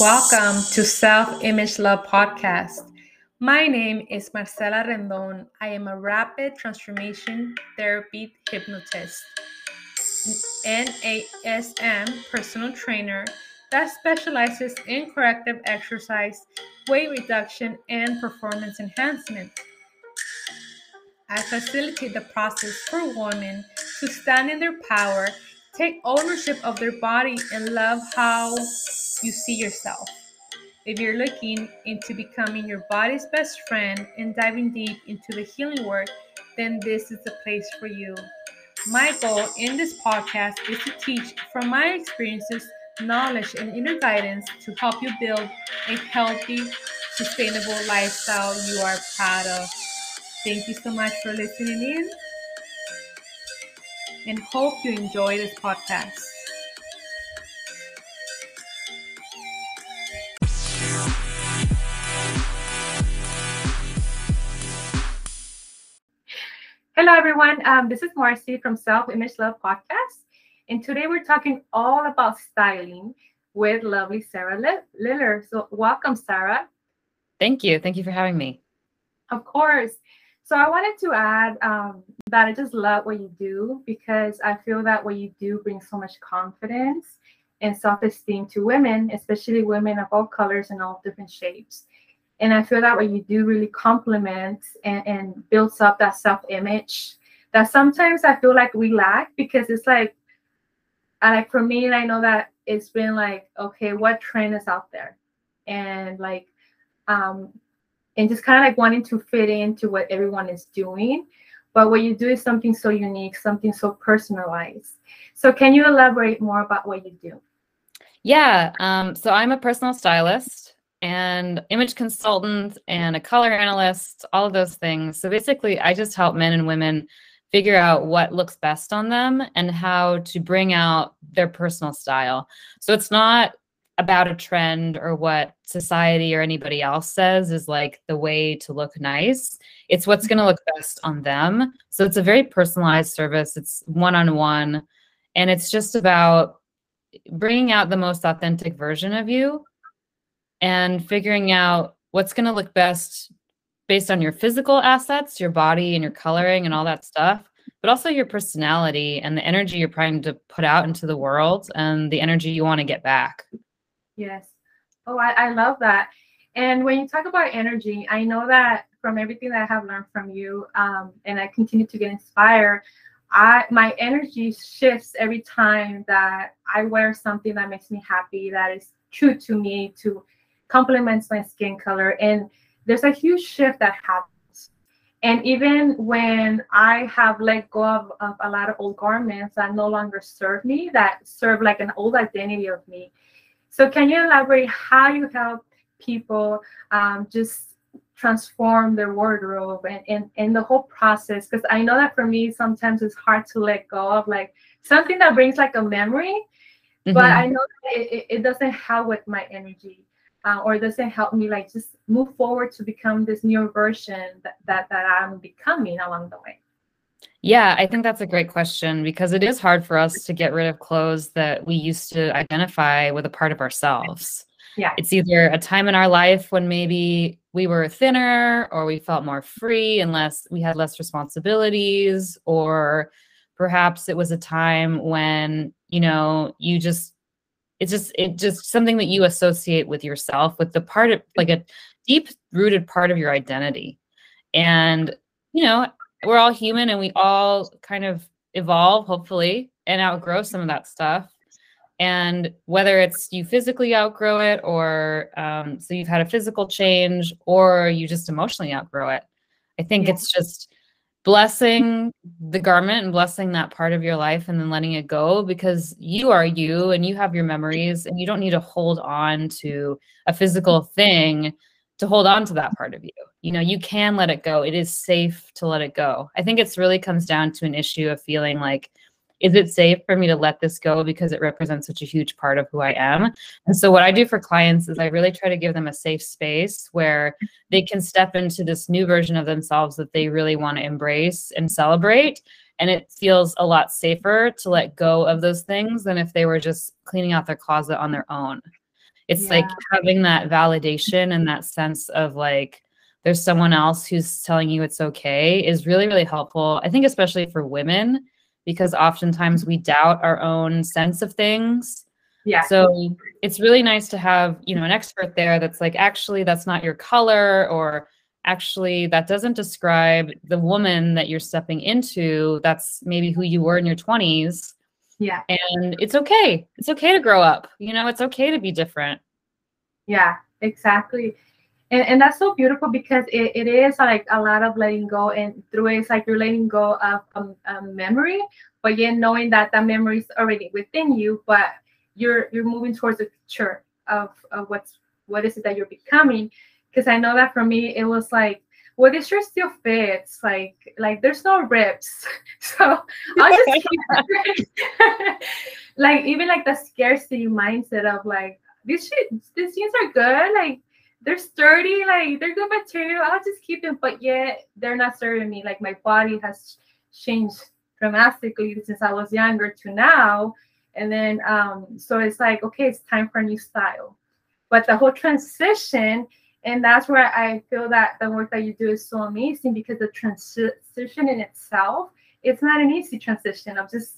Welcome to Self Image Love Podcast. My name is Marcela Rendon. I am a rapid transformation therapy hypnotist, NASM personal trainer that specializes in corrective exercise, weight reduction, and performance enhancement. I facilitate the process for women to stand in their power, take ownership of their body, and love how you see yourself. If you're looking into becoming your body's best friend and diving deep into the healing work, then this is the place for you. My goal in this podcast is to teach from my experiences, knowledge, and inner guidance to help you build a healthy, sustainable lifestyle you are proud of. Thank you so much for listening in and hope you enjoy this podcast. Hello, everyone. Um, this is Marcy from Self Image Love Podcast. And today we're talking all about styling with lovely Sarah Liller. So, welcome, Sarah. Thank you. Thank you for having me. Of course. So, I wanted to add um, that I just love what you do because I feel that what you do brings so much confidence and self esteem to women, especially women of all colors and all different shapes. And I feel that what you do really complements and, and builds up that self image that sometimes I feel like we lack because it's like, I like for me, I know that it's been like, okay, what trend is out there? And like, um, and just kind of like wanting to fit into what everyone is doing. But what you do is something so unique, something so personalized. So, can you elaborate more about what you do? Yeah. Um, so, I'm a personal stylist and image consultant and a color analyst, all of those things. So basically, I just help men and women figure out what looks best on them and how to bring out their personal style. So it's not about a trend or what society or anybody else says is like the way to look nice. It's what's going to look best on them. So it's a very personalized service. It's one on one. And it's just about bringing out the most authentic version of you and figuring out what's going to look best based on your physical assets, your body and your coloring and all that stuff, but also your personality and the energy you're trying to put out into the world and the energy you want to get back. Yes. Oh, I, I love that. And when you talk about energy, I know that from everything that I have learned from you, um, and I continue to get inspired. I my energy shifts every time that I wear something that makes me happy, that is true to me, to complements my skin color. And there's a huge shift that happens. And even when I have let go of, of a lot of old garments that no longer serve me, that serve like an old identity of me. So, can you elaborate how you help people um, just transform their wardrobe and, and, and the whole process? Because I know that for me, sometimes it's hard to let go of like something that brings like a memory, mm-hmm. but I know it, it, doesn't help with my energy uh, or does it help me like just move forward to become this new version that, that that i'm becoming along the way? Yeah i think that's a great question because it is hard for us to get rid of clothes that we used to identify with a part of ourselves. Yeah. It's either a time in our life when maybe we were thinner or we felt more free and less we had less responsibilities or perhaps it was a time when you know you just it's just it just something that you associate with yourself with the part of like a deep rooted part of your identity and you know we're all human and we all kind of evolve hopefully and outgrow some of that stuff and whether it's you physically outgrow it or um, so you've had a physical change or you just emotionally outgrow it i think yeah. it's just blessing mm-hmm. the garment and blessing that part of your life and then letting it go because you are you and you have your memories and you don't need to hold on to a physical thing to hold on to that part of you. You know, you can let it go. It is safe to let it go. I think it's really comes down to an issue of feeling like is it safe for me to let this go because it represents such a huge part of who I am? And so, what I do for clients is I really try to give them a safe space where they can step into this new version of themselves that they really want to embrace and celebrate. And it feels a lot safer to let go of those things than if they were just cleaning out their closet on their own. It's yeah. like having that validation and that sense of like, there's someone else who's telling you it's okay is really, really helpful. I think, especially for women, because oftentimes we doubt our own sense of things. Yeah. So it's really nice to have, you know, an expert there that's like, actually, that's not your color, or actually, that doesn't describe the woman that you're stepping into. That's maybe who you were in your 20s. Yeah. And it's okay. It's okay to grow up. You know, it's okay to be different. Yeah, exactly and, and that's so beautiful because it, it is like a lot of letting go and through it, it's like you're letting go of um, a memory but yet knowing that that memory is already within you but you're you're moving towards the future of, of what's what is it that you're becoming. Because i know that for me it was like well this shirt still fits like like there's no rips. So i'll just keep like even like the scarcity mindset of like these shit, these jeans are good like they're sturdy, like they're good material. I'll just keep them, but yet they're not serving me. Like my body has changed dramatically since I was younger to now. And then um, so it's like, okay, it's time for a new style. But the whole transition, and that's where I feel that the work that you do is so amazing because the transition in itself, it's not an easy transition of just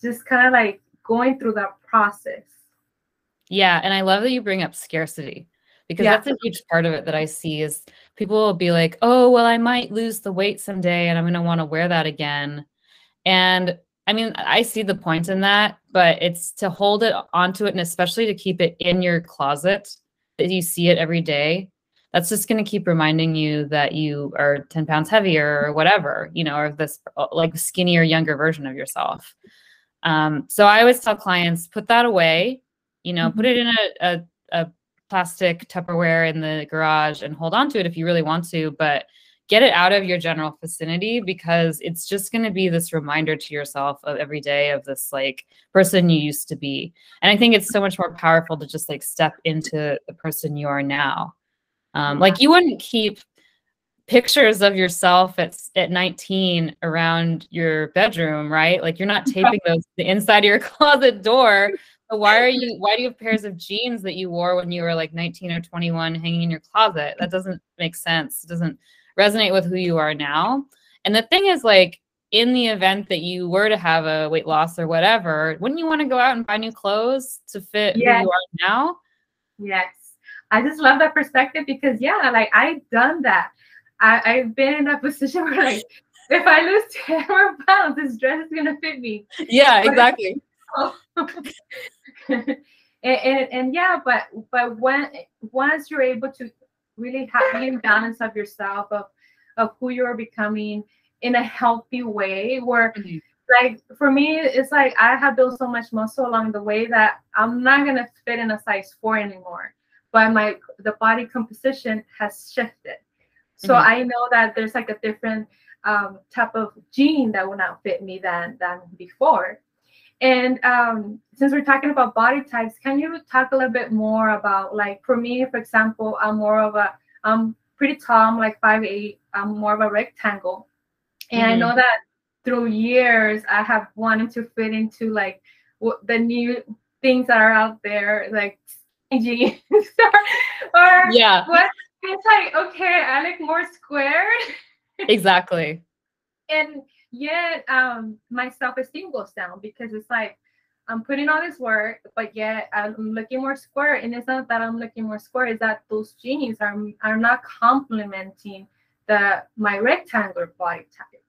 just kind of like going through that process. Yeah, and I love that you bring up scarcity because yeah. that's a huge part of it that I see is people will be like, "Oh, well, I might lose the weight someday, and I'm going to want to wear that again." And I mean, I see the point in that, but it's to hold it onto it, and especially to keep it in your closet that you see it every day. That's just going to keep reminding you that you are 10 pounds heavier or whatever, you know, or this uh, like skinnier, younger version of yourself. Um, so I always tell clients, put that away, you know, mm-hmm. put it in a, a, a plastic Tupperware in the garage and hold on to it if you really want to, but get it out of your general vicinity because it's just going to be this reminder to yourself of every day of this like person you used to be. And I think it's so much more powerful to just like step into the person you are now. Um, like you wouldn't keep pictures of yourself at, at 19 around your bedroom, right? Like you're not taping those the inside of your closet door why are you why do you have pairs of jeans that you wore when you were like 19 or 21 hanging in your closet? That doesn't make sense. It doesn't resonate with who you are now. And the thing is like in the event that you were to have a weight loss or whatever, wouldn't you want to go out and buy new clothes to fit yes. who you are now? Yes. I just love that perspective because yeah, like I've done that. I, I've been in that position where like if I lose 10 more pounds, this dress is gonna fit me. Yeah, but exactly. and, and, and yeah, but but when once you're able to really have the balance of yourself of of who you're becoming in a healthy way where mm-hmm. like for me it's like i have built so much muscle along the way that i'm not going to fit in a size four anymore but my the body composition has shifted so mm-hmm. i know that there's like a different um, type of jean that will not fit me than than before and um, since we're talking about body types, can you talk a little bit more about like for me, for example, I'm more of a I'm pretty tall, I'm like five eight. I'm more of a rectangle. And mm-hmm. I know that through years I have wanted to fit into like the new things that are out there, like jeans or, or yeah. What it's like, okay, I like more squared. exactly. and yet um my self-esteem goes down because it's like I'm putting all this work, but yet I'm looking more square. And it's not that I'm looking more square, it's that those jeans are are not complementing the my rectangular body type.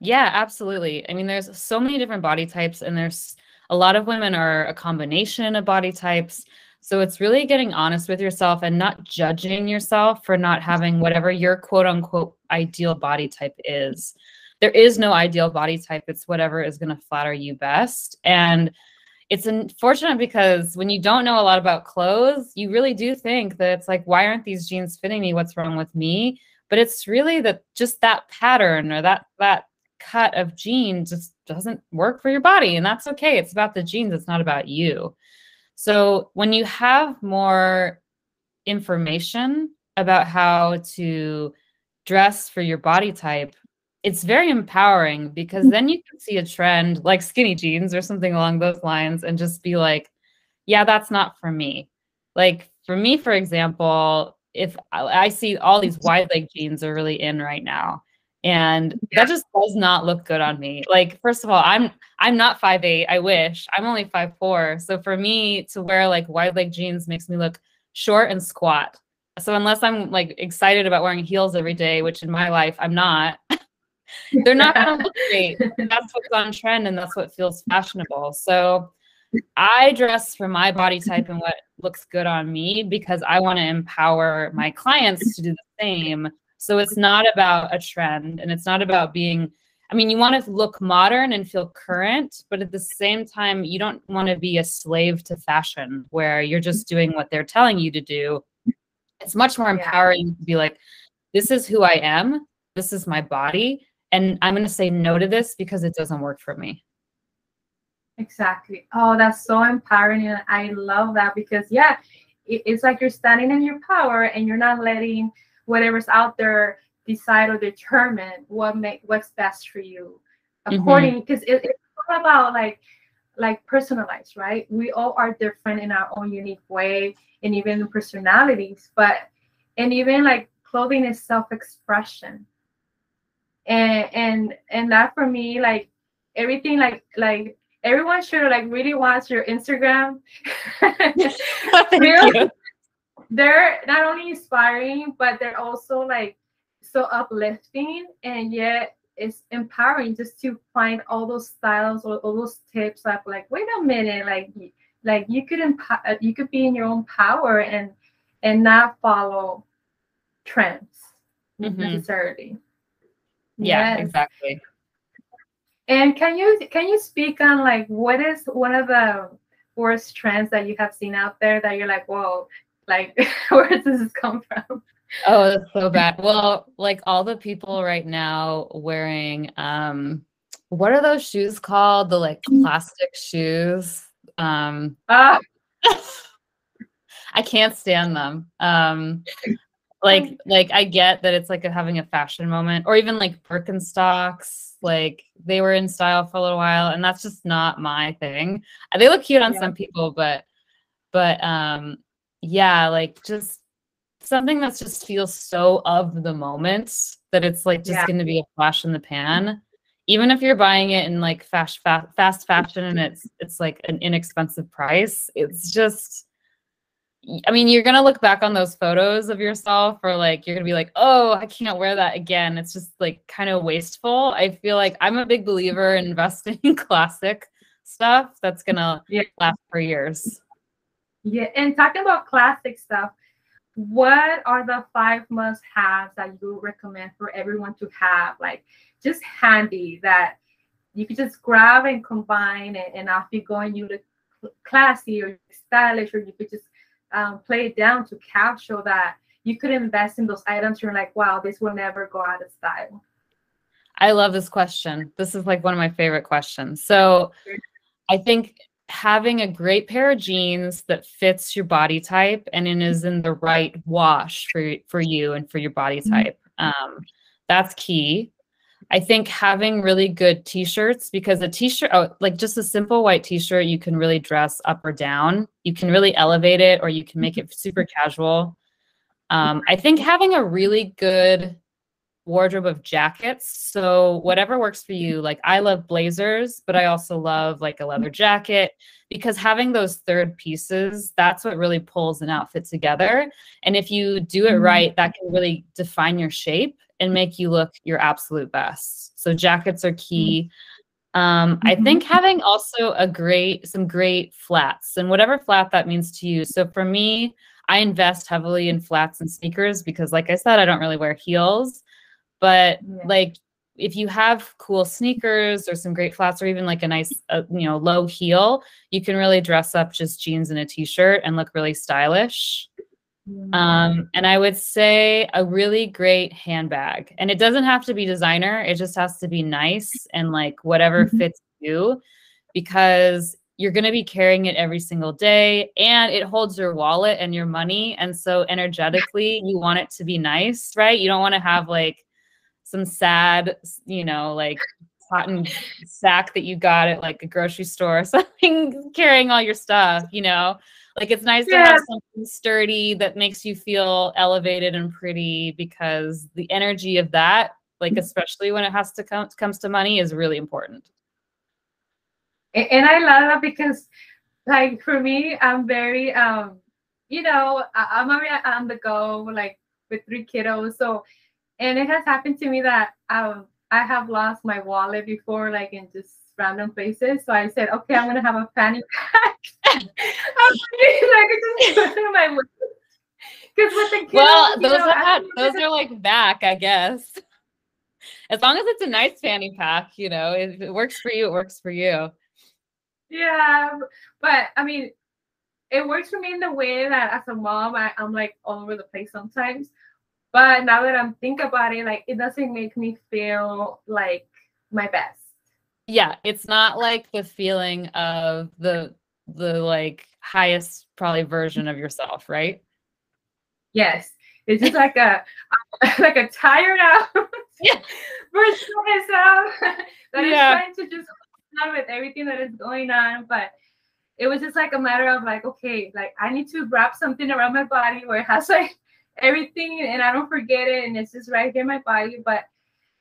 Yeah, absolutely. I mean, there's so many different body types, and there's a lot of women are a combination of body types. So it's really getting honest with yourself and not judging yourself for not having whatever your quote unquote ideal body type is there is no ideal body type. It's whatever is going to flatter you best. And it's unfortunate because when you don't know a lot about clothes, you really do think that it's like, why aren't these jeans fitting me? What's wrong with me? But it's really that just that pattern or that that cut of jean just doesn't work for your body. And that's okay. It's about the jeans, it's not about you. So when you have more information about how to dress for your body type, it's very empowering because then you can see a trend like skinny jeans or something along those lines and just be like, yeah, that's not for me. like for me, for example, if I see all these wide leg jeans are really in right now, and that just does not look good on me. Like, first of all, I'm I'm not five eight. I wish I'm only five four. So for me to wear like wide leg jeans makes me look short and squat. So unless I'm like excited about wearing heels every day, which in my life I'm not, they're not gonna look great. That's what's on trend and that's what feels fashionable. So I dress for my body type and what looks good on me because I want to empower my clients to do the same. So it's not about a trend and it's not about being I mean, you want to look modern and feel current, but at the same time, you don't want to be a slave to fashion where you're just doing what they're telling you to do. It's much more empowering yeah. to be like, this is who I am, this is my body, and I'm going to say no to this because it doesn't work for me. Exactly. Oh, that's so empowering. And I love that because, yeah, it's like you're standing in your power and you're not letting whatever's out there decide or determine what make what's best for you according because mm-hmm. it, it's all about like like personalized right we all are different in our own unique way and even personalities but and even like clothing is self-expression and and and that for me like everything like like everyone should like really watch your instagram. They're, they're not only inspiring but they're also like so uplifting. And yet it's empowering just to find all those styles or all those tips like like wait a minute like like you could empower uh, you could be in your own power and and not follow trends mm-hmm. necessarily yeah yes. exactly and can you can you speak on like what is one of the worst trends that you have seen out there that you're like whoa like where does this come from Oh, that's so bad. Well, like all the people right now wearing um what are those shoes called? The like plastic shoes. Um ah. I can't stand them. Um like like I get that it's like a, having a fashion moment or even like Birkenstocks like they were in style for a little while and that's just not my thing. Uh, they look cute on yeah. some people but but um yeah like just something that just feels so of the moment that it's like just yeah. going to be a flash in the pan mm-hmm. even if you're buying it in like fast fa- fast fashion and mm-hmm. it's it's like an inexpensive price it's just i mean you're to look back on those photos of yourself or like you're to be like oh i can't wear that again. It's just like kind of wasteful. I feel like i'm a big believer in investing in classic stuff that's to yeah. last for years. Yeah and talking about classic stuff what are the five must haves that you recommend for everyone to have? Like just handy that you could just grab and combine and, and off you go and you look classy or stylish or you could just um, play it down to capture that you could invest in those items you're like wow this will never go out of style i love this question this is like one of my favorite questions so i think having a great pair of jeans that fits your body type and it is in the right wash for for you and for your body mm-hmm. type. Um, that's key. I think having really good t-shirts because a t-shirt, oh, like just a simple white t-shirt, you can really dress up or down. You can really elevate it, or you can make it super casual. Um, I think having a really good wardrobe of jackets. So whatever works for you. Like I love blazers, but I also love like a leather jacket because having those third pieces, that's what really pulls an outfit together. And if you do it mm-hmm. right, that can really define your shape and make you look your absolute best. So jackets are key. Um, I mm-hmm. think having also a great, some great flats and whatever flat that means to you. So for me, I invest heavily in flats and sneakers because, like I said, I don't really wear heels. But yeah. like if you have cool sneakers or some great flats or even like a nice uh, you know low heel you can really dress up just jeans and a t-shirt and look really stylish mm-hmm. Um, and i would say a really great handbag and it doesn't have to be designer it just has to be nice and like whatever mm-hmm. fits you because you're going to be carrying it every single day and it holds your wallet and your money and so energetically you want it to be nice right you don't want to have like some sad, you know, like cotton sack that you got at like a grocery store or something carrying all your stuff, you know. Like it's nice yeah. to have something sturdy that makes you feel elevated and pretty because the energy of that, like mm-hmm. especially when it has to come comes to money, is really important. And I love that because like for me, I'm very um, you know, I'm already on the go, like with three kiddos. So and it has happened to me that um I have lost my wallet before, like in just random places. So I said, okay, I'm gonna have a fanny pack. I'm like just put in my because with the kids, well, those know, are those are like back, I guess. As long as it's a nice fanny pack, you know, if it works for you, it works for you. Yeah, but I mean, it works for me in the way that as a mom, I, I'm like all over the place sometimes. But now that I'm thinking about it, like it doesn't make me feel like my best. Yeah, it's not like the feeling of the the like highest probably version of yourself, right? Yes. It's just like a like a tired out yeah. version of myself that yeah. is trying to just on with everything that is going on. But it was just like a matter of like, okay, like I need to wrap something around my body where it has like everything and I don't forget it and it's just right here in my body. But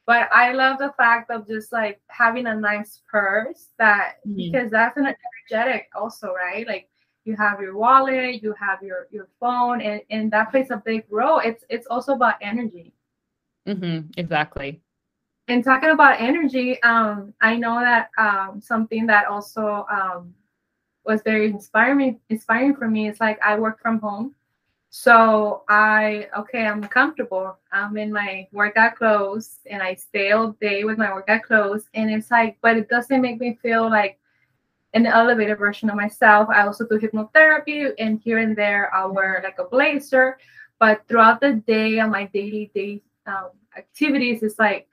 but I love the fact of just like having a nice purse that mm-hmm. because that's an energetic also, right? Like you have your wallet, you have your your phone, and, and that plays a big role. It's it's also about energy. Mm-hmm, exactly. And talking about energy, um, I know that um, something that also um, was very inspiring inspiring for me is like I work from home so I, okay, I'm comfortable. I'm in my workout clothes and I stay all day with my workout clothes. And it's like, but it doesn't make me feel like an elevated version of myself. I also do hypnotherapy and here and there I'll wear like a blazer. But throughout the day on my daily day um, activities, it's like,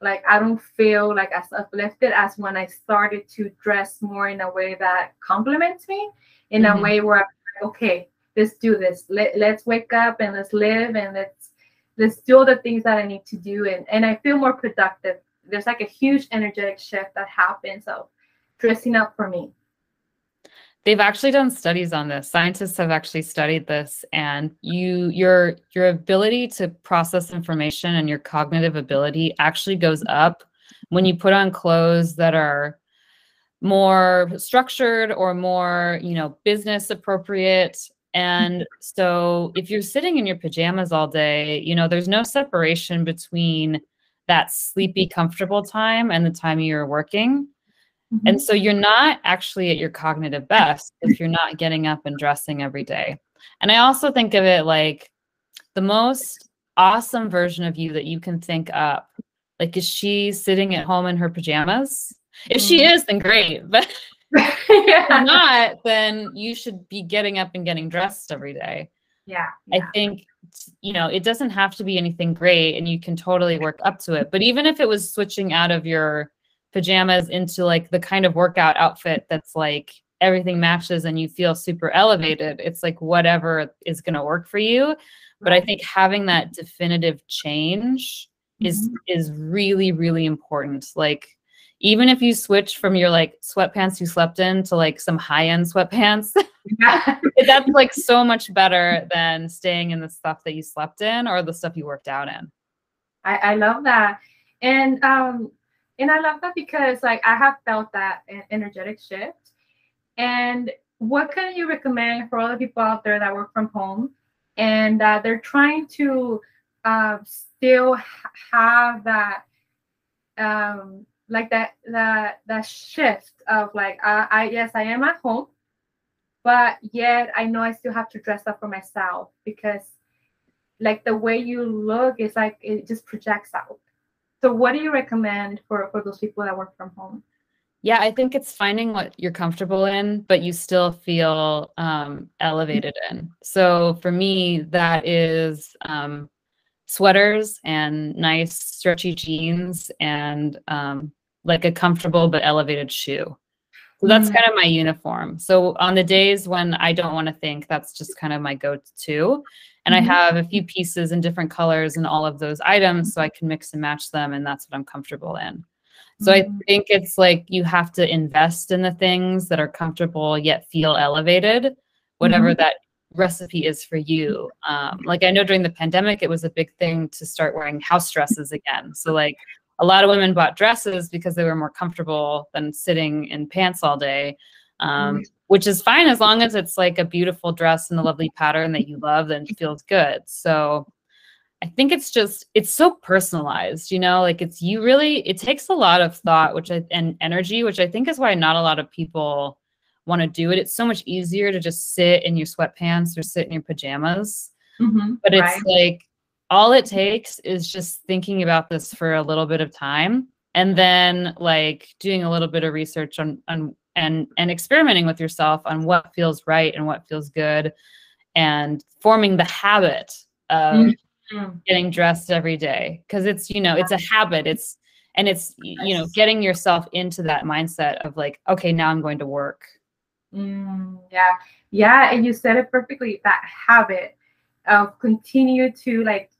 like I don't feel like as uplifted as when I started to dress more in a way that compliments me, in mm-hmm. a way where I'm like, okay, let's do this. Let, let's wake up and let's live and let's let's do all the things that I need to do and, and I feel more productive. There's like a huge energetic shift that happens of dressing up for me. They've actually done studies on this. Scientists have actually studied this and you your your ability to process information and your cognitive ability actually goes up when you put on clothes that are more structured or more, you know, business appropriate and so if you're sitting in your pajamas all day, you know, there's no separation between that sleepy, comfortable time and the time you're working. Mm-hmm. And so you're not actually at your cognitive best if you're not getting up and dressing every day. And I also think of it like the most awesome version of you that you can think up. Like, is she sitting at home in her pajamas? If she mm-hmm. is, then great. But yeah. If not, then you should be getting up and getting dressed every day. Yeah, yeah. I think you know it doesn't have to be anything great and you can totally work up to it. But even if it was switching out of your pajamas into like the kind of workout outfit that's like everything matches and you feel super elevated, it's like whatever is going to work for you. But I think having that definitive change mm-hmm. is is really really important. Like even if you switch from your like sweatpants you slept in to like some high-end sweatpants that's like so much better than staying in the stuff that you slept in or the stuff you worked out in. I, I love that. And um and i love that because like i have felt that energetic shift. And what can you recommend for all the people out there that work from home and uh, they're trying to uh, still have that um, like that that that shift of like I, I yes I am at home, but yet I know I still have to dress up for myself because like the way you look is like it just projects out. So what do you recommend for for those people that work from home? Yeah, I think it's finding what you're comfortable in, but you still feel um, elevated in. So for me, that is um, sweaters and nice stretchy jeans and um, like a comfortable but elevated shoe. So that's mm-hmm. kind of my uniform. So on the days when I don't want to think, that's just kind of my go-to. And mm-hmm. I have a few pieces in different colors and all of those items so I can mix and match them and that's what I'm comfortable in. So mm-hmm. I think it's like you have to invest in the things that are comfortable yet feel elevated. whatever that recipe is for you. Um, like I know during the pandemic, it was a big thing to start wearing house dresses again. So like a lot of women bought dresses because they were more comfortable than sitting in pants all day. Um, mm-hmm. which is fine as long as it's like a beautiful dress and a lovely pattern that you love and feels good. So I think it's just it's so personalized, you know, like it's you really it takes a lot of thought which I, and energy, which I think is why not a lot of people want to do it. It's so much easier to just sit in your sweatpants or sit in your pajamas. Mm-hmm, but it's right. like all it takes is just thinking about this for a little bit of time and then like doing a little bit of research on on and and experimenting with yourself on what feels right and what feels good and forming the habit of mm-hmm. mm. getting dressed every day. Because it's you know it's a habit. It's and it's you know getting yourself into that mindset of like okay now i'm going to work. Mm, yeah. Yeah and you said it perfectly that habit of continue to like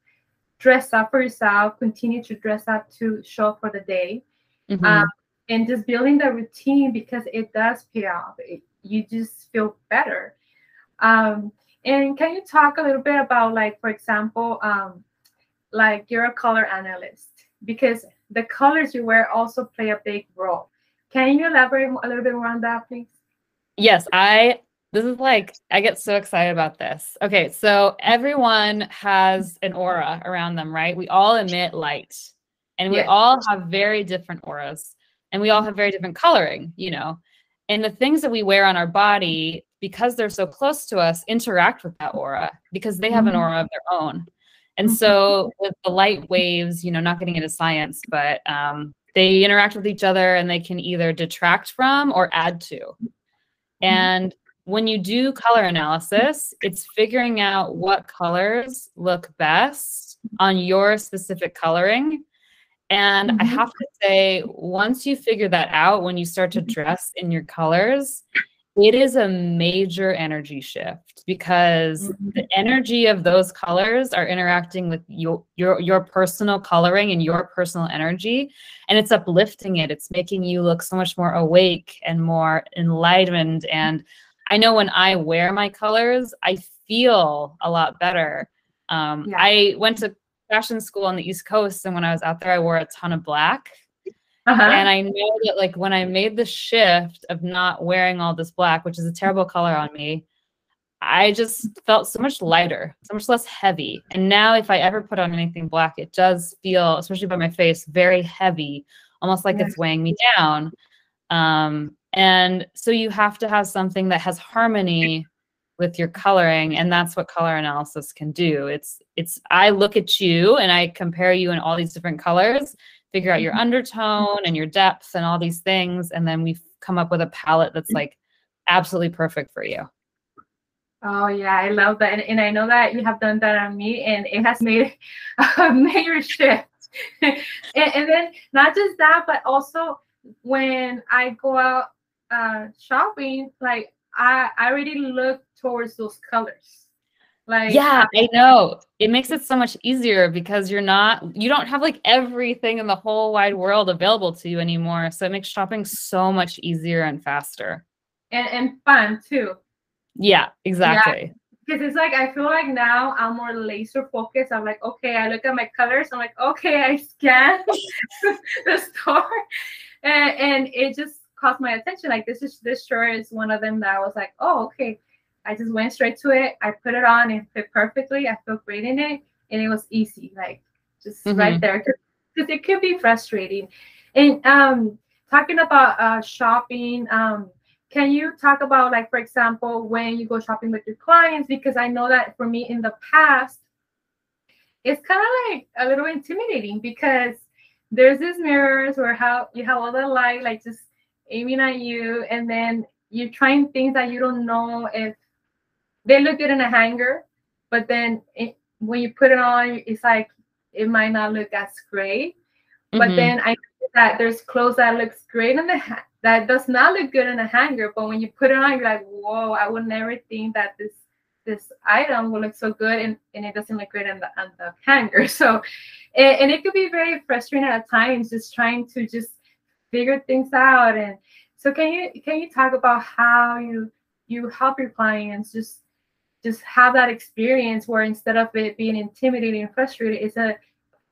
dress up for yourself continue to dress up to show for the day mm-hmm. um, and just building the routine because it does pay off it, you just feel better um, and can you talk a little bit about, like, for example, um, like you're a color analyst because the colors you wear also play a big role. Can you elaborate a little bit more on that, please? Yes, I. This is like I get so excited about this. Okay, so everyone has an aura around them, right? We all emit light, and we all have very different auras, and we all have very different coloring, you know. And the things that we wear on our body because they're so close to us, interact with that aura because they have an mm-hmm. aura of their own. And mm-hmm. so with the light waves, you know, not getting into science, but um, they interact with each other and they can either detract from or add to. Mm-hmm. And when you do color analysis, it's figuring out what colors look best on your specific coloring. And mm-hmm. I have to say, once you figure that out, when you start to dress in your colors, it is a major energy shift because mm-hmm. the energy of those colors are interacting with your, your your personal coloring and your personal energy and it's uplifting it it's making you look so much more awake and more enlightened and i know when i wear my colors i feel a lot better um, yeah. i went to fashion school on the east coast and when i was out there i wore a ton of black uh-huh. And I know that like when I made the shift of not wearing all this black, which is a terrible color on me, I just felt so much lighter, so much less heavy. And now if I ever put on anything black, it does feel, especially by my face, very heavy, almost like it's weighing me down. Um, and so you have to have something that has harmony with your coloring and that's what color analysis can do it's it's i look at you and i compare you in all these different colors figure out your mm-hmm. undertone and your depth and all these things. And then we've come up with a palette that's like absolutely perfect for you. Oh yeah, I love that, and, and I know that you have done that on me, and it has made a major shift. and, and, then not just that, but also when I go out uh, shopping, like I I already look towards those colors. Like Yeah, I know. It makes it so much easier because you're not you don't have like everything in the whole wide world available to you anymore. So it makes shopping so much easier and faster. And and fun too. Yeah, exactly. Because it's like I feel like now I'm more laser focused. I'm like, okay, I look at my colors. I'm like, okay, I scan the store, and, and it just caught my attention. Like this is this shirt is one of them that I was like, oh, okay, I just went straight to it. I put it on and fit perfectly. I felt great in it, and it was easy, like just mm-hmm. right there. Because it could be frustrating. And um, talking about uh, shopping, um, can you talk about like, for example, when you go shopping with your clients? Because I know that for me in the past, it's kind of like a little intimidating because there's these mirrors where how you have all the light like just aiming at you, and then you're trying things that you don't know if they look good in a hanger, but then it, when you put it on, it's like it might not look as great. Mm-hmm. But then I know that there's clothes that looks great in the ha- that does not look good in a hanger, but when you put it on, you're like, whoa! I would never think that this this item will look so good and, and it doesn't look great on the on the hanger. So, and, and it could be very frustrating at times, just trying to just figure things out. And so, can you can you talk about how you you help your clients just just have that experience where instead of it being intimidating and frustrating, it's a,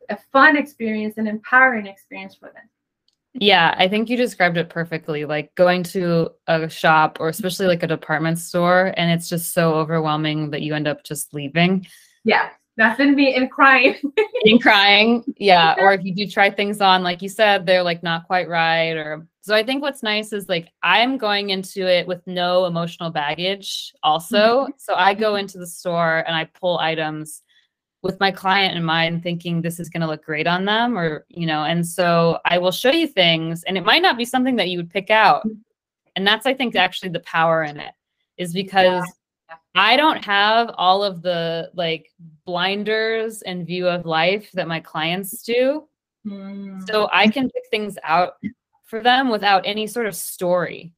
a fun experience, an empowering experience for them. Yeah, I think you described it perfectly. Like going to a shop or especially like a department store, and it's just so overwhelming that you end up just leaving. Yeah, me and crying. and crying. Yeah. Or if you do try things on, like you said, they're like not quite right. Or so I think what's nice is like I'm going into it with no emotional baggage, also. Mm-hmm. So I go into the store and I pull items with my client in mind thinking this is going to look great on them or you know and so i will show you things and it might not be something that you would pick out and that's i think actually the power in it is because yeah. I don't have all of the like blinders and view of life that my clients do mm. so i can pick things out for them without any sort of story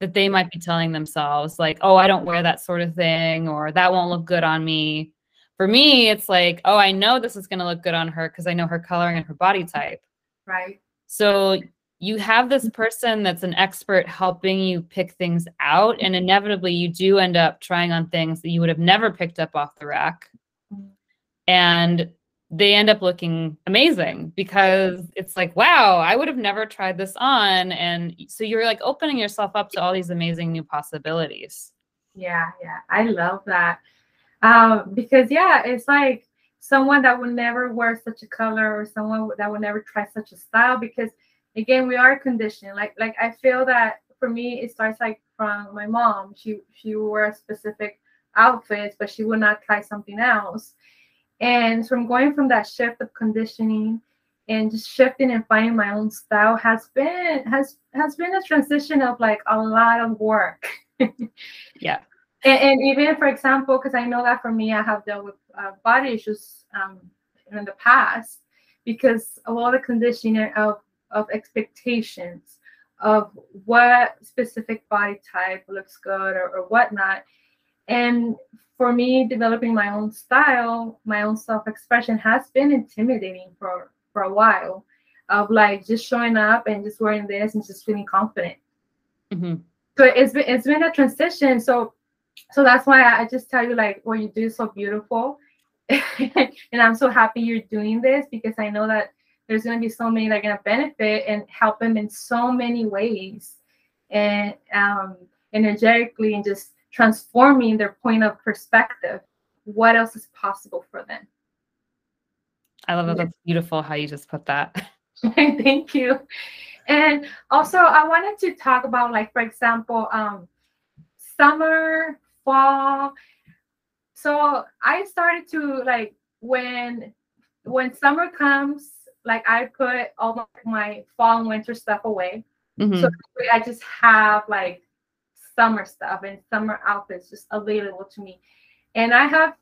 that they might be telling themselves like oh i don't wear that sort of thing or that won't look good on me for me, it's like, oh, I know this is going to look good on her because I know her coloring and her body type. Right. So you have this person that's an expert helping you pick things out. And inevitably, you do end up trying on things that you would have never picked up off the rack. Mm. And they end up looking amazing because it's like, wow, I would have never tried this on. And so you're like opening yourself up to all these amazing new possibilities. Yeah, yeah. I love that. Um, because yeah, it's like someone that would never wear such a color or someone that would never try such a style because again we are conditioned like like i feel that for me it starts like from my mom. She she wore specific outfits but she would not try something else. And from going from that shift of conditioning and just shifting and finding my own style has been has has been a transition of like a lot of work. Yeah. And, and even for example, because I know that for me, I have dealt with uh, body issues um, in the past because of all the conditioning of of expectations of what specific body type looks good or, or whatnot. And for me, developing my own style, my own self-expression has been intimidating for for a while. Of like just showing up and just wearing this and just feeling confident. Mm-hmm. So it's been it's been a transition. So so that's why I just tell you like what you do is so beautiful. and I'm so happy you're doing this because I know that there's going to be so many that are going to benefit and help them in so many ways and um, energetically and just transforming their point of perspective. What else is possible for them? I love that. That's beautiful how you just put that. Thank you. And also, I wanted to talk about, like, for example, um, summer fall. So I started to like when when summer comes, like I put all my, my fall and winter stuff away. Mm-hmm. So I just have like summer stuff and summer outfits just available to me. And I have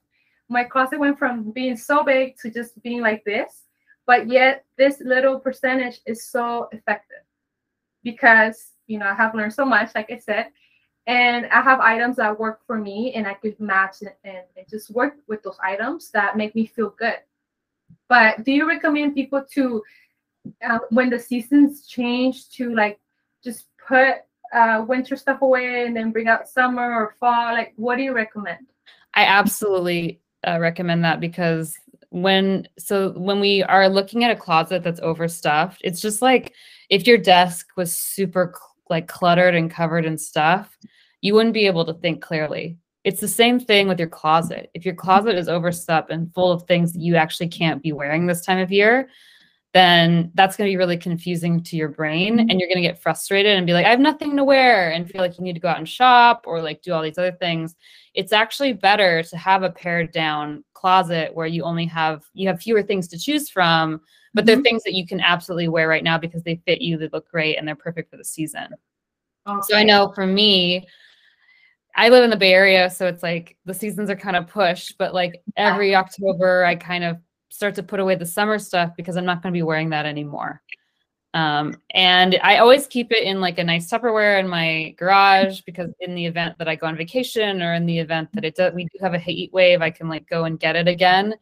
my closet went from being so big to just being like this, but yet this little percentage is so effective because you know I have learned so much, like I said, and I have items that work for me and I could match and, and, and, just work with those items that make me feel good. But do you recommend people to, uh, when the seasons change, to like just put uh, winter stuff away and then bring out summer or fall? Like, what do you recommend? I absolutely uh, recommend that because when so when we are looking at a closet that's overstuffed, it's just like if your desk was super like cluttered and covered in stuff, you wouldn't be able to think clearly. It's the same thing with your closet. If your closet is overstuffed and full of things that you actually can't be wearing this time of year, then that's going to be really confusing to your brain and you're going to get frustrated and be like I have nothing to wear and feel like you need to go out and shop or like do all these other things. It's actually better to have a pared down closet where you only have you have fewer things to choose from, but mm-hmm. they're things that you can absolutely wear right now because they fit you, they look great and they're perfect for the season. Okay. So I know for me, I live in the Bay Area, so it's like the seasons are kind of pushed, but like every October, I kind of start to put away the summer stuff because I'm not going to be wearing that anymore. Um, and I always keep it in like a nice Tupperware in my garage because in the event that I go on vacation or in the event that it does, we do have a heat wave, I can like go and get it again.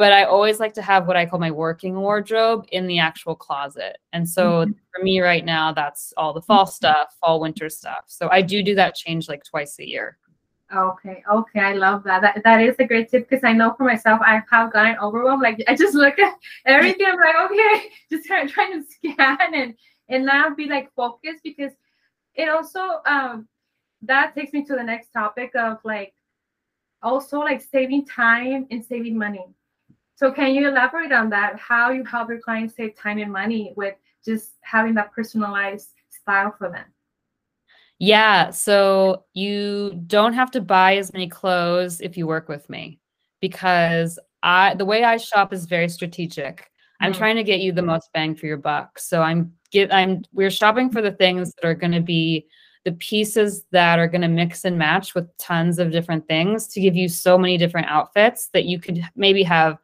But I always like to have what I call my working wardrobe in the actual closet. And so Mhm. for me right now, that's all the fall Mhm. stuff, fall winter stuff. So I do do that change like twice a year. Okay, okay, I love that. That that is a great tip because I know for myself I have gotten overwhelmed. Like I just look at everything, I'm like, okay, just trying trying to scan and and not be like focused because it also um that takes me to the next topic of like also like saving time and saving money. So can you elaborate on that? How you help your clients save time and money with just having that personalized style for them? Yeah. So you don't have to buy as many clothes if you work with me because I the way I shop is very strategic. I'm Mm. trying to get you the most bang for your buck. So I'm get I'm we're shopping for the things that are going to be the pieces that are going to mix and match with tons of different things to give you so many different outfits that you could maybe have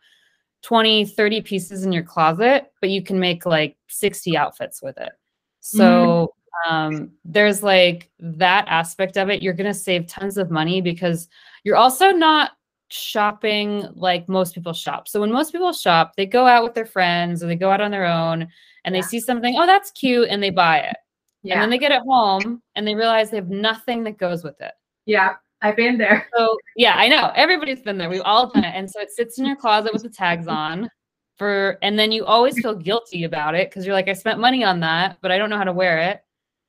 20 30 pieces in your closet but you can make like 60 outfits with it. So um, there's like that aspect of it. You're going to save tons of money because you're also not shopping like most people shop. So when most people shop they go out with their friends or they go out on their own and they Yeah. see something oh that's cute and they buy it. Yeah. and then they get it home and they realize they have nothing that goes with it. Yeah, I've been there. so yeah, I know everybody's been there. We've all done it, and so it sits in your closet with the tags on. For and then you always feel guilty about it because you're like, I spent money on that, but I don't know how to wear it.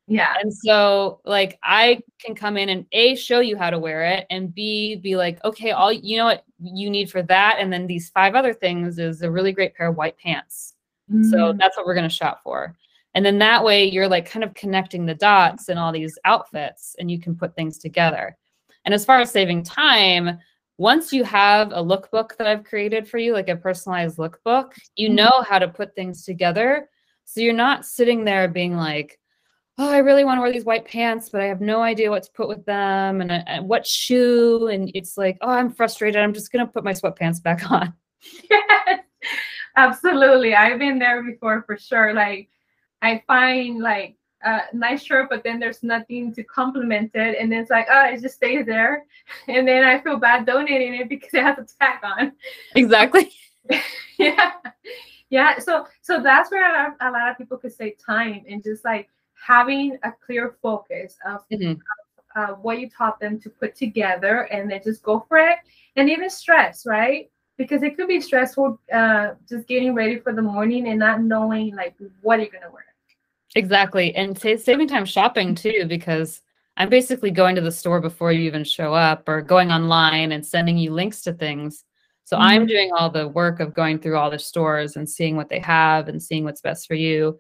Yeah, And so like I can come in and a show you how to wear it, and b be like, okay, all you know what you need for that, and then these five other things is a really great pair of white pants. So Mm. that's what we're going to shop for. And then that way you're like kind of connecting the dots in all these outfits and you can put things together. And as far as saving time, once you have a lookbook that I've created for you, like a personalized lookbook, you Mhm. know how to put things together. So you're not sitting there being like, oh, I really want to wear these white pants, but I have no idea what to put with them and, uh, and what shoe. And it's like, oh, I'm frustrated. I'm just going to put my sweatpants back on. Yes, absolutely. I've been there before for sure. Like, I find like a nice shirt, but then there's nothing to complement it, and it's like, oh, it just stays there, and then I feel bad donating it because it has a tag on. Exactly. yeah, yeah. So, so that's where a lot, a lot of people could save time and just like having a clear focus of Mhm. uh, what you taught them to put together and then just go for it and even stress right because it could be stressful uh, just getting ready for the morning and not knowing like what you're gonna wear Exactly. And sa- saving time shopping too, because I'm basically going to the store before you even show up or going online and sending you links to things. So I'm Mhm. doing all the work of going through all the stores and seeing what they have and seeing what's best for you.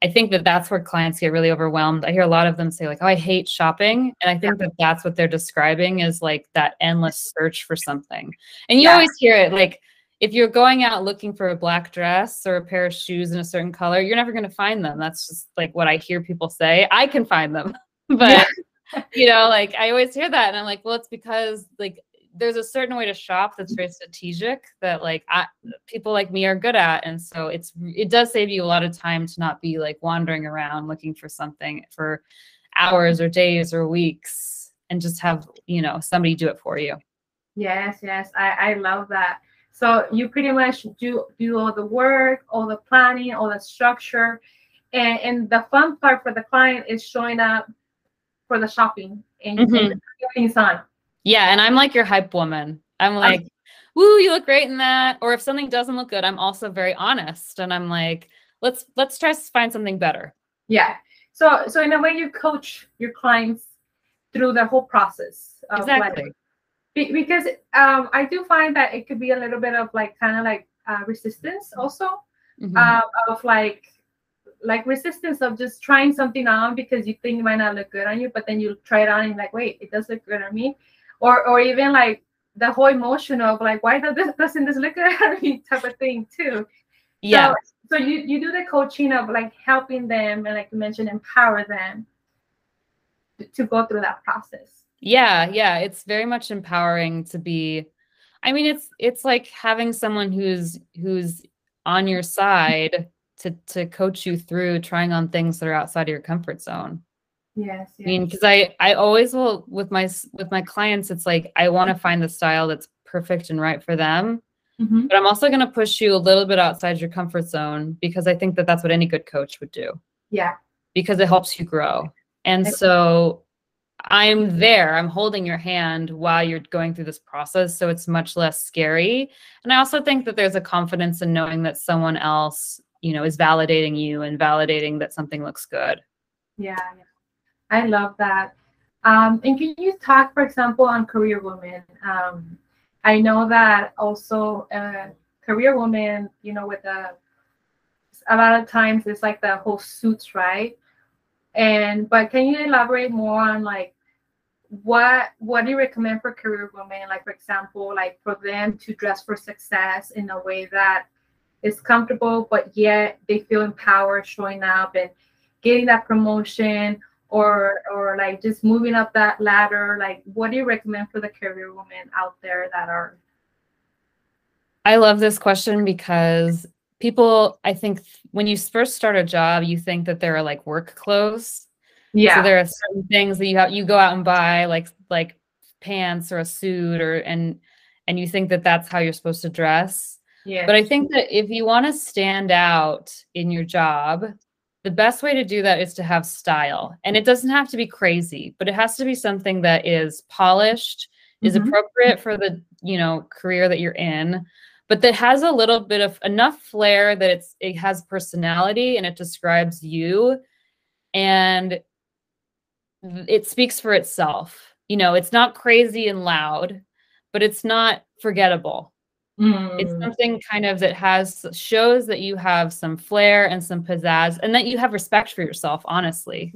I think that that's where clients get really overwhelmed. I hear a lot of them say like, "Oh, I hate shopping." And I think that that's what they're describing is like that endless search for something. And you Yeah. always hear it like if you're going out looking for a black dress or a pair of shoes in a certain color, you're never going to find them. That's just like what I hear people say. I can find them. But you know, like I always hear that and I'm like, well, it's because like there's a certain way to shop that's very strategic that like I, people like me are good at and so it's it does save you a lot of time to not be like wandering around looking for something for hours or days or weeks and just have you know somebody do it for you yes yes i i love that so you pretty much do do all the work all the planning all the structure and and the fun part for the client is showing up for the shopping and Mhm. everything's on yeah and i'm like your hype woman i'm like woo you look great in that or if something doesn't look good i'm also very honest and i'm like let's let's try to find something better Yeah. So so in a way you coach your clients through the whole process. Of like- exactly be- because um I do find that it could be a little bit of like kind of like uh, resistance also Mhm. uh, of like like resistance of just trying something on because you think it might not look good on you, but then you try it on and like, wait, it does look good on me, or or even like the whole emotion of like, why does this doesn't this look good on me type of thing too. yeah So, so you you do the coaching of like helping them and like you mentioned, empower them to, to go through that process. Yeah, yeah, it's very much empowering to be I mean it's it's like having someone who's who's on your side to to coach you through trying on things that are outside of your comfort zone. Yes. I mean, because I I always will with my with my clients it's like I want to find the style that's perfect and right for them. Mhm. but I'm also going to push you a little bit outside your comfort zone because I think that that's what any good coach would do Yeah. because it helps you grow. And so I'm there, I'm holding your hand while you're going through this process. So it's much less scary. And I also think that there's a confidence in knowing that someone else, you know, is validating you and validating that something looks good. Yeah. I love that. Um, and can you talk, for example, on career women? Um, I know that also uh, career women, you know, with the a lot of times it's like the whole suits, right? And but can you elaborate more on like what what do you recommend for career women? Like for example, like for them to dress for success in a way that is comfortable, but yet they feel empowered showing up and getting that promotion or or like just moving up that ladder like what do you recommend for the career women out there that are I love this question because people, I think when you first start a job, you think that there are like work clothes. Yeah. So there are certain things that you have you go out and buy like like pants or a suit or and and you think that that's how you're supposed to dress. yeah But I think that if you want to stand out in your job, the best way to do that is to have style. And it doesn't have to be crazy, but it has to be something that is polished, is Mhm. appropriate for the, you know, career that you're in, but that has a little bit of enough flair that it's it has personality and it describes you. And it speaks for itself. You know, it's not crazy and loud, but it's not forgettable. It's Mm, something kind of that has shows that you have some flair and some pizzazz and that you have respect for yourself honestly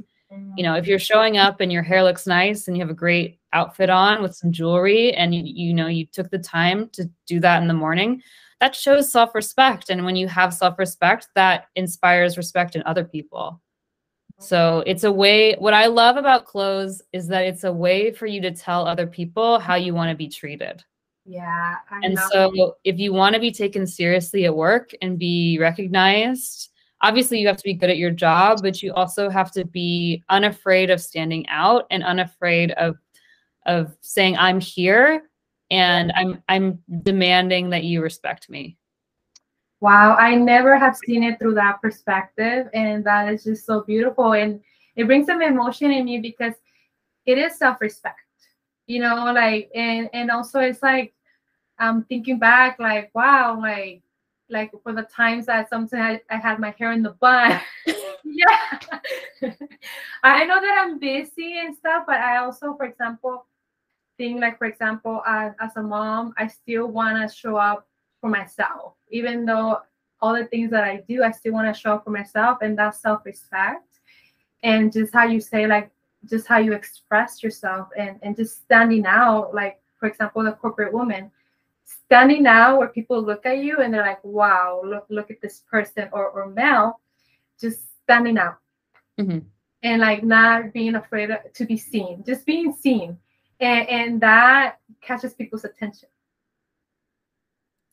you know if you're showing up and your hair looks nice and you have a great outfit on with some jewelry and you, you know you took the time to do that in the morning that shows self-respect. And when you have self-respect that inspires respect in other people. So it's a way what i love about clothes is that it's a way for you to tell other people how you want to be treated. Yeah I and know. so, if you want to be taken seriously at work and be recognized, obviously you have to be good at your job, but you also have to be unafraid of standing out and unafraid of of saying I'm here and I'm I'm demanding that you respect me. wow i never have seen it through that perspective and that is just so beautiful and it brings some emotion in me because it is self-respect you know like and and also it's like i'm thinking back like wow like like for the times that sometimes I, I had my hair in the bun. Yeah. I know that i'm busy and stuff but i also for example think like for example uh, as a mom i still want to show up for myself. Even though all the things that i do i still want to show up for myself and that self-respect. And just how you say like just how you express yourself and and just standing out like for example the corporate woman standing out where people look at you and they're like wow look look at this person or or male just standing out Mhm. and like not being afraid of, to be seen just being seen and and that catches people's attention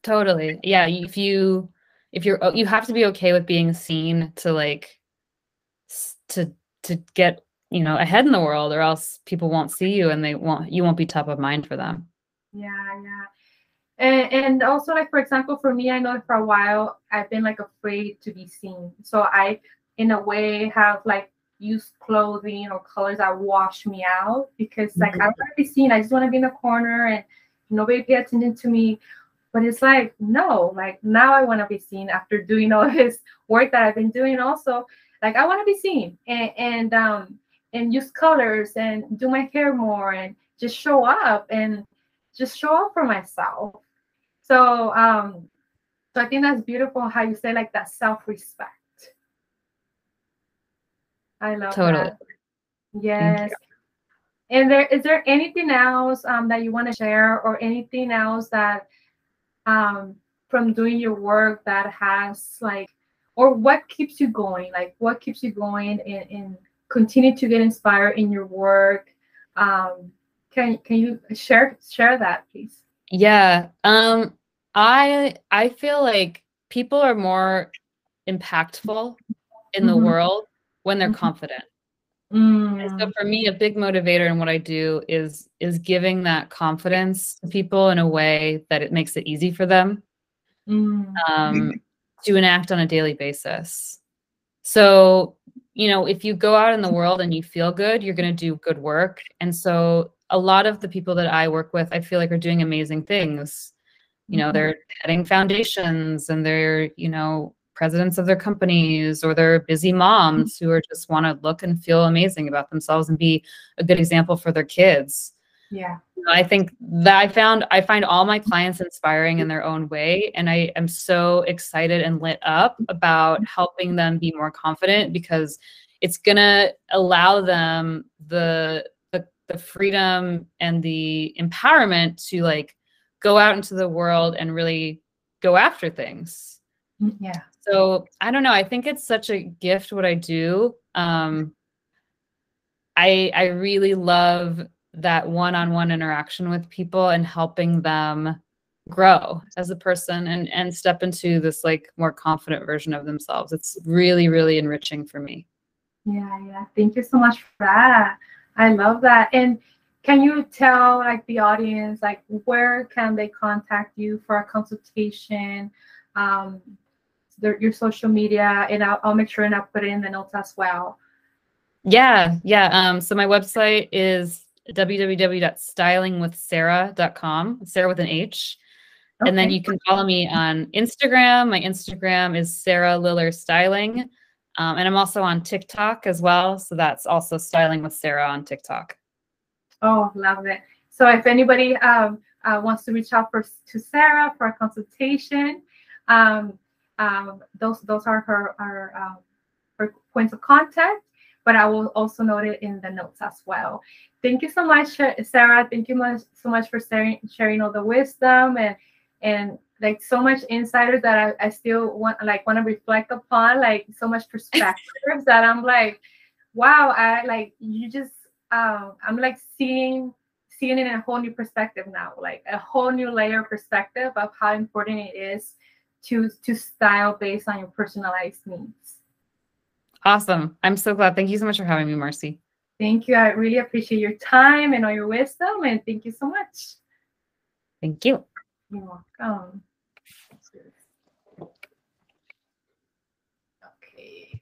Totally. Yeah, if you if you're you have to be okay with being seen to like to to get, you know, ahead in the world or else people won't see you and they won't you won't be top of mind for them. Yeah, yeah. And, and also like for example for me i know for a while i've been like afraid to be seen. So i in a way have like used clothing or colors that wash me out because like i don't want to be seen. I just want to be in the corner and nobody pay attention to me. But it's like no like now i want to be seen after doing all this work that i've been doing also. Like i want to be seen and and um and use colors and do my hair more and just show up and just show up for myself. So um so I think that's beautiful how you say like that self-respect. I love Totally. that. Yes. And there is there anything else um, that you want to share or anything else that um from doing your work that has like or what keeps you going? Like what keeps you going and, and continue to get inspired in your work? Um can can you share share that please? Yeah. Um I I feel like people are more impactful in the Mhm. world when they're Mhm. confident. And so Mm, for me, a big motivator in what I do is is giving that confidence to people in a way that it makes it easy for them. Mm. um, to enact on a daily basis. So, you know, if you go out in the world and you feel good, you're going to do good work. And so, a lot of the people that I work with, I feel like are doing amazing things. You know, they're heading foundations and they're, you know, presidents of their companies or they're busy moms who are just want to look and feel amazing about themselves and be a good example for their kids. Yeah. I think that I found I find all my clients inspiring in their own way and I am so excited and lit up about helping them be more confident because it's going to allow them the, the the freedom and the empowerment to like go out into the world and really go after things. Yeah. So I don't know. I think it's such a gift what I do. Um, I I really love that one-on-one interaction with people and helping them grow as a person and and step into this like more confident version of themselves. It's really really enriching for me. Yeah, yeah. Thank you so much for that. I love that. And can you tell like the audience like where can they contact you for a consultation? Um, their, your social media, and I'll, I'll make sure and I'll put it in the notes as well. Yeah, yeah. Um, so my website is www.stylingwithsarah.com, Sarah with an H. And then you can follow me on Instagram. My Instagram is Sarah Liller Styling. Um, and I'm also on TikTok as well. So that's also Styling with Sarah on TikTok. Oh, love it. So if anybody um, uh, wants to reach out for, to Sarah for a consultation, um, um, those those are her, her, um, her points of contact, but I will also note it in the notes as well. Thank you so much, Sarah. Thank you much, so much for sharing, sharing all the wisdom and and like so much insiders that I, I still want like want to reflect upon, like so much perspectives that I'm like, wow, I like you just um, I'm like seeing seeing it in a whole new perspective now, like a whole new layer of perspective of how important it is to to style based on your personalized needs. Awesome. I'm so glad. Thank you so much for having me, Marcy. Thank you. I really appreciate your time and all your wisdom, and thank you so much. Thank you. You're welcome. Okay.